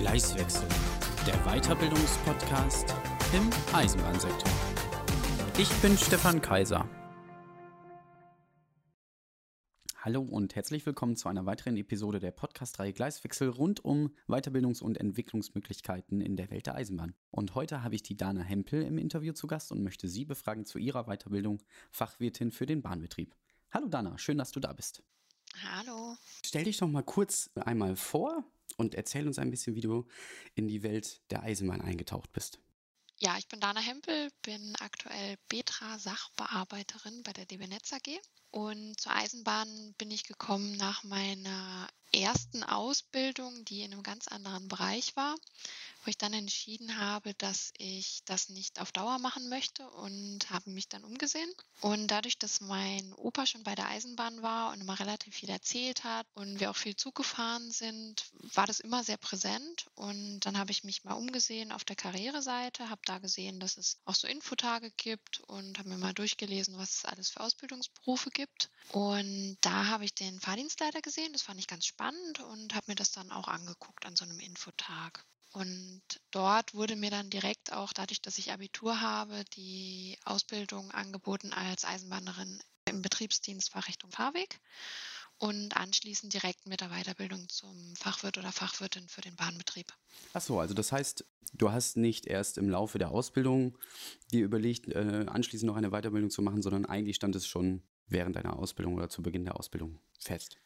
Gleiswechsel, der Weiterbildungspodcast im Eisenbahnsektor. Ich bin Stefan Kaiser. Hallo und herzlich willkommen zu einer weiteren Episode der Podcast-Reihe Gleiswechsel rund um Weiterbildungs- und Entwicklungsmöglichkeiten in der Welt der Eisenbahn. Und heute habe ich die Dana Hempel im Interview zu Gast und möchte sie befragen zu ihrer Weiterbildung Fachwirtin für den Bahnbetrieb. Hallo Dana, schön, dass du da bist. Hallo. Stell dich doch mal kurz einmal vor und erzähl uns ein bisschen, wie du in die Welt der Eisenbahn eingetaucht bist. Ja, ich bin Dana Hempel, bin aktuell Betra-Sachbearbeiterin bei der DB Netz AG. Und zur Eisenbahn bin ich gekommen nach meiner ersten Ausbildung, die in einem ganz anderen Bereich war, wo ich dann entschieden habe, dass ich das nicht auf Dauer machen möchte und habe mich dann umgesehen. Und dadurch, dass mein Opa schon bei der Eisenbahn war und immer relativ viel erzählt hat und wir auch viel Zug gefahren sind, war das immer sehr präsent. Und dann habe ich mich mal umgesehen auf der Karriereseite, habe da gesehen, dass es auch so Infotage gibt und habe mir mal durchgelesen, was es alles für Ausbildungsberufe gibt. Und da habe ich den Fahrdienstleiter gesehen, das fand ich ganz spannend und habe mir das dann auch angeguckt an so einem Infotag. Und dort wurde mir dann direkt auch dadurch, dass ich Abitur habe, die Ausbildung angeboten als Eisenbahnerin im Betriebsdienst Fachrichtung Fahrweg und anschließend direkt mit der Weiterbildung zum Fachwirt oder Fachwirtin für den Bahnbetrieb. Ach so, also das heißt, du hast nicht erst im Laufe der Ausbildung dir überlegt, äh, anschließend noch eine Weiterbildung zu machen, sondern eigentlich stand es schon während deiner Ausbildung oder zu Beginn der Ausbildung fest.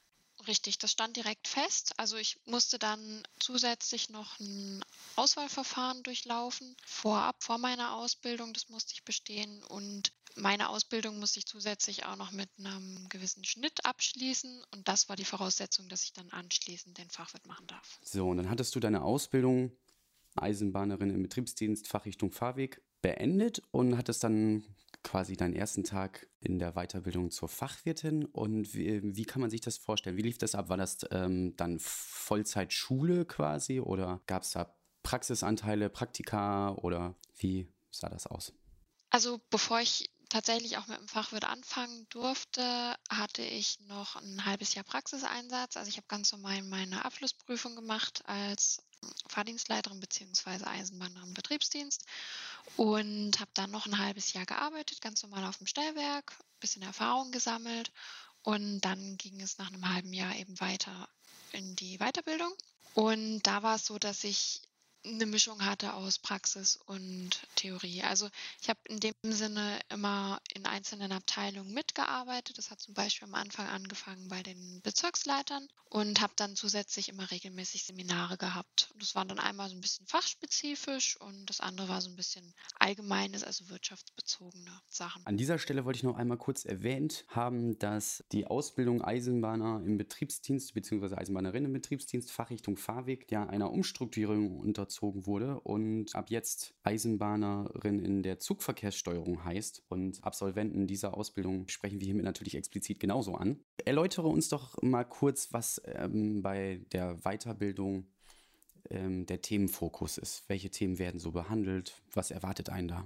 Richtig, das stand direkt fest. Also ich musste dann zusätzlich noch ein Auswahlverfahren durchlaufen, vorab, vor meiner Ausbildung, das musste ich bestehen. Und meine Ausbildung musste ich zusätzlich auch noch mit einem gewissen Schnitt abschließen. Und das war die Voraussetzung, dass ich dann anschließend den Fachwirt machen darf. So, und dann hattest du deine Ausbildung Eisenbahnerin im Betriebsdienst Fachrichtung Fahrweg beendet und hattest dann quasi deinen ersten Tag in der Weiterbildung zur Fachwirtin. Und wie, wie kann man sich das vorstellen? Wie lief das ab? War das ähm, dann Vollzeitschule quasi oder gab es da Praxisanteile, Praktika oder wie sah das aus? Also bevor ich tatsächlich auch mit dem Fachwirt anfangen durfte, hatte ich noch ein halbes Jahr Praxiseinsatz. Also ich habe ganz normal meine Abschlussprüfung gemacht als Fahrdienstleiterin bzw. Eisenbahnerin Betriebsdienst und habe dann noch ein halbes Jahr gearbeitet, ganz normal auf dem Stellwerk, ein bisschen Erfahrung gesammelt und dann ging es nach einem halben Jahr eben weiter in die Weiterbildung. Und da war es so, dass ich eine Mischung hatte aus Praxis und Theorie. Also ich habe in dem Sinne immer in einzelnen Abteilungen mitgearbeitet. Das hat zum Beispiel am Anfang angefangen bei den Bezirksleitern und habe dann zusätzlich immer regelmäßig Seminare gehabt. Das war dann einmal so ein bisschen fachspezifisch und das andere war so ein bisschen allgemeines, also wirtschaftsbezogene Sachen. An dieser Stelle wollte ich noch einmal kurz erwähnt haben, dass die Ausbildung Eisenbahner im Betriebsdienst bzw. Eisenbahnerin im Betriebsdienst Fachrichtung Fahrweg ja einer Umstrukturierung unter einbezogen wurde und ab jetzt Eisenbahnerin in der Zugverkehrssteuerung heißt. Und Absolventen dieser Ausbildung sprechen wir hiermit natürlich explizit genauso an. Erläutere uns doch mal kurz, was ähm, bei der Weiterbildung ähm, der Themenfokus ist. Welche Themen werden so behandelt? Was erwartet einen da?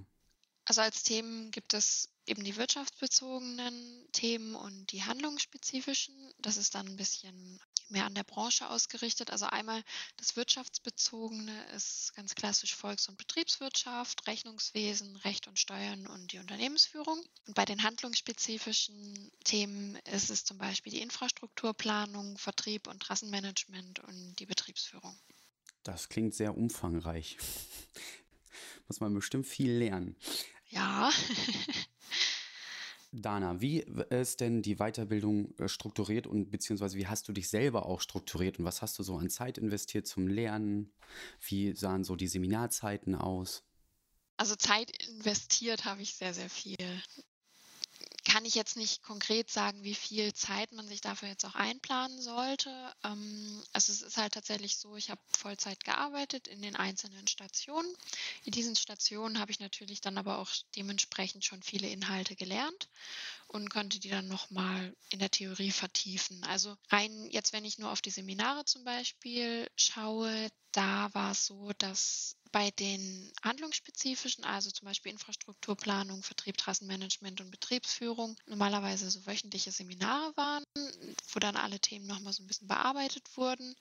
Also als Themen gibt es eben die wirtschaftsbezogenen Themen und die handlungsspezifischen. Das ist dann ein bisschen mehr an der Branche ausgerichtet. Also einmal das Wirtschaftsbezogene ist ganz klassisch Volks- und Betriebswirtschaft, Rechnungswesen, Recht und Steuern und die Unternehmensführung. Und bei den handlungsspezifischen Themen ist es zum Beispiel die Infrastrukturplanung, Vertrieb und Trassenmanagement und die Betriebsführung. Das klingt sehr umfangreich. Muss man bestimmt viel lernen. Ja. Dana, wie ist denn die Weiterbildung äh, strukturiert und beziehungsweise wie hast du dich selber auch strukturiert und was hast du so an Zeit investiert zum Lernen? Wie sahen so die Seminarzeiten aus? Also Zeit investiert habe ich sehr, sehr viel kann ich jetzt nicht konkret sagen, wie viel Zeit man sich dafür jetzt auch einplanen sollte. Ähm, also es ist halt tatsächlich so, ich habe Vollzeit gearbeitet in den einzelnen Stationen. In diesen Stationen habe ich natürlich dann aber auch dementsprechend schon viele Inhalte gelernt und konnte die dann nochmal in der Theorie vertiefen. Also rein jetzt, wenn ich nur auf die Seminare zum Beispiel schaue, da war es so, dass bei den handlungsspezifischen, also zum Beispiel Infrastrukturplanung, Vertrieb, Trassenmanagement und Betriebsführung, normalerweise so wöchentliche Seminare waren, wo dann alle Themen nochmal so ein bisschen bearbeitet wurden.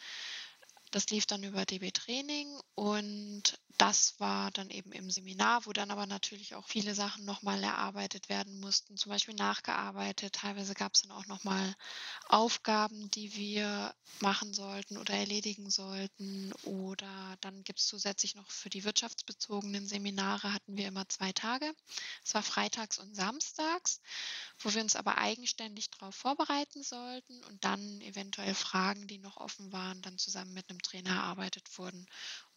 Das lief dann über DB Training und das war dann eben im Seminar, wo dann aber natürlich auch viele Sachen nochmal erarbeitet werden mussten, zum Beispiel nachgearbeitet. Teilweise gab es dann auch nochmal Aufgaben, die wir machen sollten oder erledigen sollten. Oder dann gibt es zusätzlich noch für die wirtschaftsbezogenen Seminare hatten wir immer zwei Tage. Es war freitags und samstags, wo wir uns aber eigenständig darauf vorbereiten sollten und dann eventuell Fragen, die noch offen waren, dann zusammen mit einem Trainer erarbeitet wurden.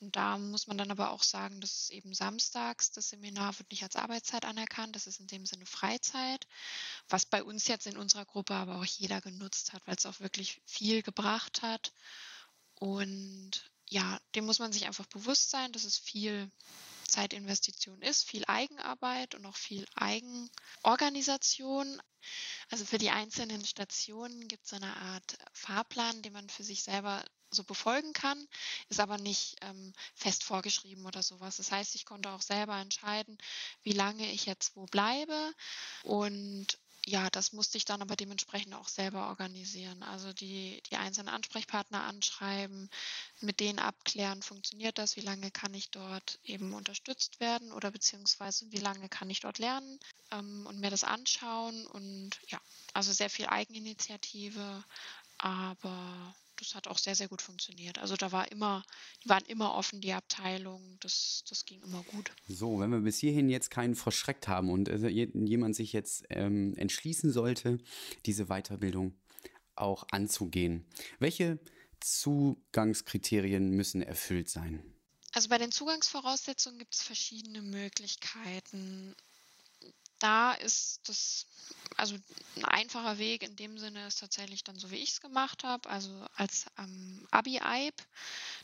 Und da muss man dann aber auch sagen, dass es eben samstags, das Seminar wird nicht als Arbeitszeit anerkannt, das ist in dem Sinne Freizeit, was bei uns jetzt in unserer Gruppe aber auch jeder genutzt hat, weil es auch wirklich viel gebracht hat. Und ja, dem muss man sich einfach bewusst sein, dass es viel Zeitinvestition ist, viel Eigenarbeit und auch viel Eigenorganisation. Also für die einzelnen Stationen gibt es eine Art Fahrplan, den man für sich selber so befolgen kann, ist aber nicht ähm, fest vorgeschrieben oder sowas. Das heißt, ich konnte auch selber entscheiden, wie lange ich jetzt wo bleibe und ja, das musste ich dann aber dementsprechend auch selber organisieren. Also die, die einzelnen Ansprechpartner anschreiben, mit denen abklären, funktioniert das, wie lange kann ich dort eben unterstützt werden oder beziehungsweise wie lange kann ich dort lernen ähm, und mir das anschauen. Und ja, also sehr viel Eigeninitiative, aber das hat auch sehr, sehr gut funktioniert. Also da war immer, die waren immer offen, die Abteilung, das, das ging immer gut. So, wenn wir bis hierhin jetzt keinen verschreckt haben und also jemand sich jetzt ähm, entschließen sollte, diese Weiterbildung auch anzugehen, welche Zugangskriterien müssen erfüllt sein? Also bei den Zugangsvoraussetzungen gibt es verschiedene Möglichkeiten da ist das, also ein einfacher Weg in dem Sinne ist tatsächlich dann so, wie ich es gemacht habe, also als ähm, Abi-Eib,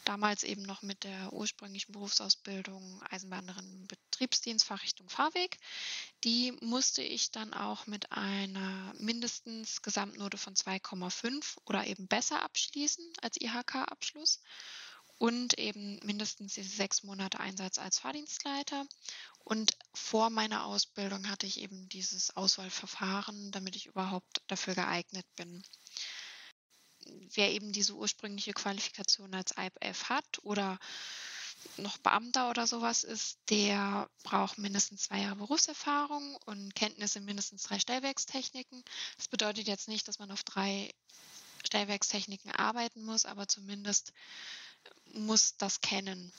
damals eben noch mit der ursprünglichen Berufsausbildung Eisenbahnerin Betriebsdienst Fachrichtung Fahrweg. Die musste ich dann auch mit einer mindestens Gesamtnote von 2,5 oder eben besser abschließen als IHK-Abschluss und eben mindestens diese sechs Monate Einsatz als Fahrdienstleiter. Und vor meiner Ausbildung hatte ich eben dieses Auswahlverfahren, damit ich überhaupt dafür geeignet bin. Wer eben diese ursprüngliche Qualifikation als IPF hat oder noch Beamter oder sowas ist, der braucht mindestens zwei Jahre Berufserfahrung und Kenntnisse in mindestens drei Stellwerkstechniken. Das bedeutet jetzt nicht, dass man auf drei Stellwerkstechniken arbeiten muss, aber zumindest muss das kennen.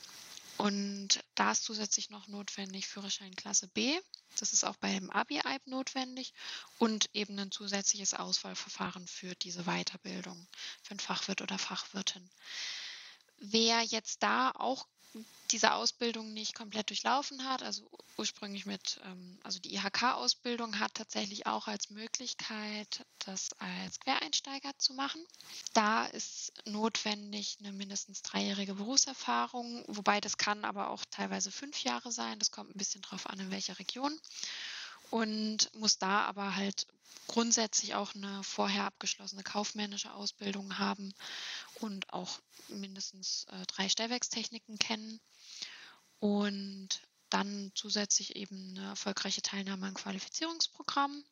Und da ist zusätzlich noch notwendig Führerschein Klasse B. Das ist auch beim Abi-Eib notwendig und eben ein zusätzliches Auswahlverfahren für diese Weiterbildung für einen Fachwirt oder Fachwirtin. Wer jetzt da auch diese Ausbildung nicht komplett durchlaufen hat, also ursprünglich mit, ähm, also die IHK-Ausbildung hat tatsächlich auch als Möglichkeit, das als Quereinsteiger zu machen. Da ist notwendig eine mindestens dreijährige Berufserfahrung, wobei das kann aber auch teilweise fünf Jahre sein. Das kommt ein bisschen drauf an, in welcher Region. Und muss da aber halt grundsätzlich auch eine vorher abgeschlossene kaufmännische Ausbildung haben und auch mindestens äh, drei Stellwerkstechniken kennen und dann zusätzlich eben eine erfolgreiche Teilnahme am Qualifizierungsprogramm,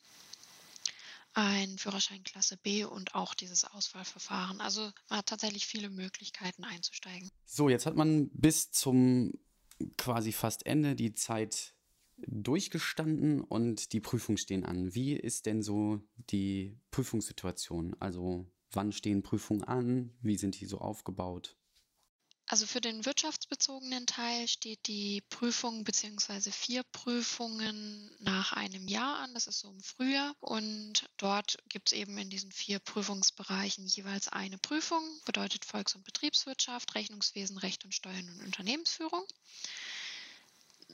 ein Führerschein Klasse B und auch dieses Auswahlverfahren. Also man hat tatsächlich viele Möglichkeiten einzusteigen. So, jetzt hat man bis zum quasi fast Ende die Zeit durchgestanden und die Prüfungen stehen an. Wie ist denn so die Prüfungssituation? Also wann stehen Prüfungen an? Wie sind die so aufgebaut? Also für den wirtschaftsbezogenen Teil steht die Prüfung bzw. vier Prüfungen nach einem Jahr an. Das ist so im Frühjahr. Und dort gibt es eben in diesen vier Prüfungsbereichen jeweils eine Prüfung, bedeutet Volks- und Betriebswirtschaft, Rechnungswesen, Recht und Steuern und Unternehmensführung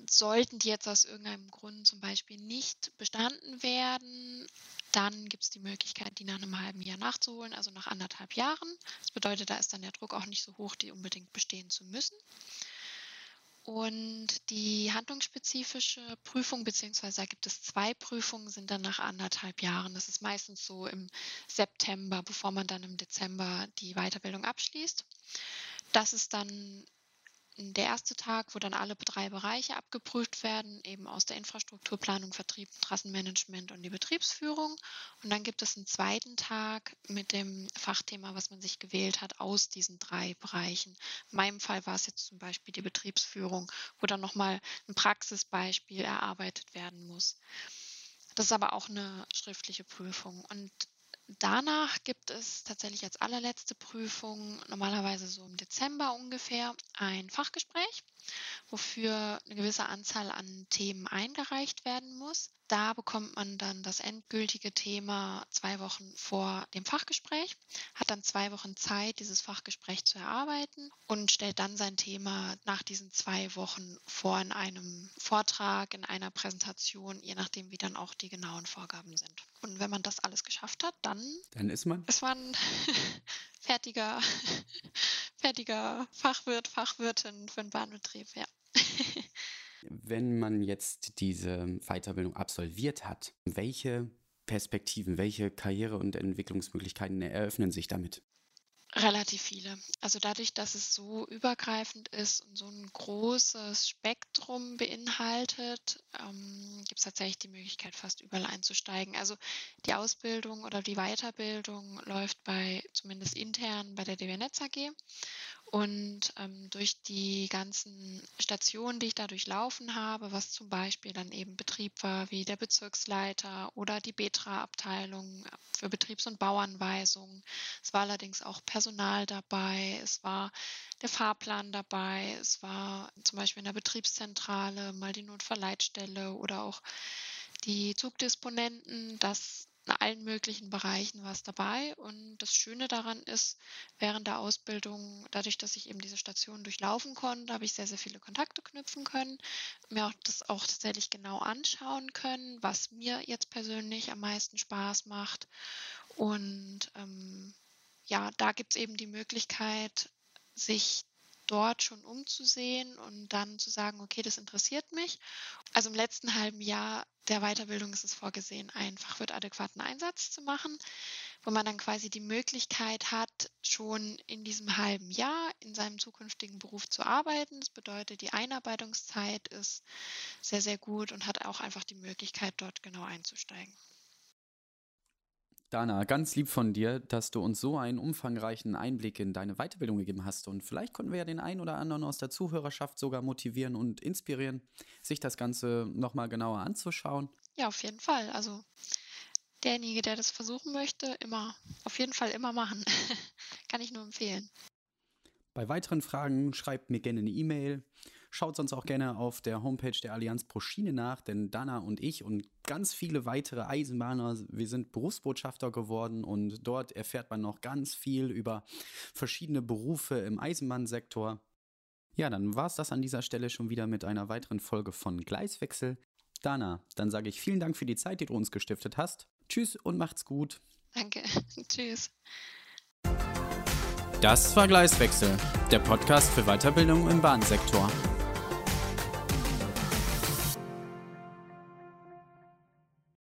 sollten die jetzt aus irgendeinem Grund zum Beispiel nicht bestanden werden, dann gibt es die Möglichkeit, die nach einem halben Jahr nachzuholen, also nach anderthalb Jahren. Das bedeutet, da ist dann der Druck auch nicht so hoch, die unbedingt bestehen zu müssen. Und die handlungsspezifische Prüfung, beziehungsweise da gibt es zwei Prüfungen, sind dann nach anderthalb Jahren. Das ist meistens so im September, bevor man dann im Dezember die Weiterbildung abschließt. Das ist dann der erste Tag, wo dann alle drei Bereiche abgeprüft werden, eben aus der Infrastrukturplanung, Vertrieb, Trassenmanagement und die Betriebsführung. Und dann gibt es einen zweiten Tag mit dem Fachthema, was man sich gewählt hat, aus diesen drei Bereichen. In meinem Fall war es jetzt zum Beispiel die Betriebsführung, wo dann nochmal ein Praxisbeispiel erarbeitet werden muss. Das ist aber auch eine schriftliche Prüfung. Und Danach gibt es tatsächlich als allerletzte Prüfung, normalerweise so im Dezember ungefähr, ein Fachgespräch, wofür eine gewisse Anzahl an Themen eingereicht werden muss. Da bekommt man dann das endgültige Thema zwei Wochen vor dem Fachgespräch, hat dann zwei Wochen Zeit, dieses Fachgespräch zu erarbeiten und stellt dann sein Thema nach diesen zwei Wochen vor in einem Vortrag, in einer Präsentation, je nachdem, wie dann auch die genauen Vorgaben sind. Und wenn man das alles geschafft hat, dann, dann ist man, ist man fertiger, fertiger Fachwirt, Fachwirtin für den Bahnbetrieb, ja. Wenn man jetzt diese Weiterbildung absolviert hat, welche Perspektiven, welche Karriere- und Entwicklungsmöglichkeiten eröffnen sich damit? Relativ viele. Also dadurch, dass es so übergreifend ist und so ein großes Spektrum beinhaltet, ähm, gibt es tatsächlich die Möglichkeit, fast überall einzusteigen. Also die Ausbildung oder die Weiterbildung läuft bei zumindest intern bei der DW Netz AG und ähm, durch die ganzen Stationen, die ich da durchlaufen habe, was zum Beispiel dann eben Betrieb war, wie der Bezirksleiter oder die Betra-Abteilung für Betriebs- und Bauanweisungen. Es war allerdings auch Personal dabei, es war der Fahrplan dabei, es war zum Beispiel in der Betriebszentrale mal die Notfallleitstelle oder auch die Zugdisponenten. Das in allen möglichen Bereichen was dabei. Und das Schöne daran ist, während der Ausbildung, dadurch, dass ich eben diese Station durchlaufen konnte, habe ich sehr, sehr viele Kontakte knüpfen können, mir auch das auch tatsächlich genau anschauen können, was mir jetzt persönlich am meisten Spaß macht. Und ähm, ja, da gibt es eben die Möglichkeit, sich dort schon umzusehen und dann zu sagen, okay, das interessiert mich. Also im letzten halben Jahr der Weiterbildung ist es vorgesehen, einen fachwirt-adäquaten Einsatz zu machen, wo man dann quasi die Möglichkeit hat, schon in diesem halben Jahr in seinem zukünftigen Beruf zu arbeiten. Das bedeutet, die Einarbeitungszeit ist sehr, sehr gut und hat auch einfach die Möglichkeit, dort genau einzusteigen. Dana, ganz lieb von dir, dass du uns so einen umfangreichen Einblick in deine Weiterbildung gegeben hast. Und vielleicht konnten wir ja den einen oder anderen aus der Zuhörerschaft sogar motivieren und inspirieren, sich das Ganze nochmal genauer anzuschauen. Ja, auf jeden Fall. Also derjenige, der das versuchen möchte, immer, auf jeden Fall immer machen. Kann ich nur empfehlen. Bei weiteren Fragen schreibt mir gerne eine E-Mail. Schaut sonst auch gerne auf der Homepage der Allianz pro Schiene nach, denn Dana und ich und ganz viele weitere Eisenbahner, wir sind Berufsbotschafter geworden und dort erfährt man noch ganz viel über verschiedene Berufe im Eisenbahnsektor. Ja, dann war es das an dieser Stelle schon wieder mit einer weiteren Folge von Gleiswechsel. Dana, dann sage ich vielen Dank für die Zeit, die du uns gestiftet hast. Tschüss und macht's gut. Danke. Tschüss. Das war Gleiswechsel, der Podcast für Weiterbildung im Bahnsektor.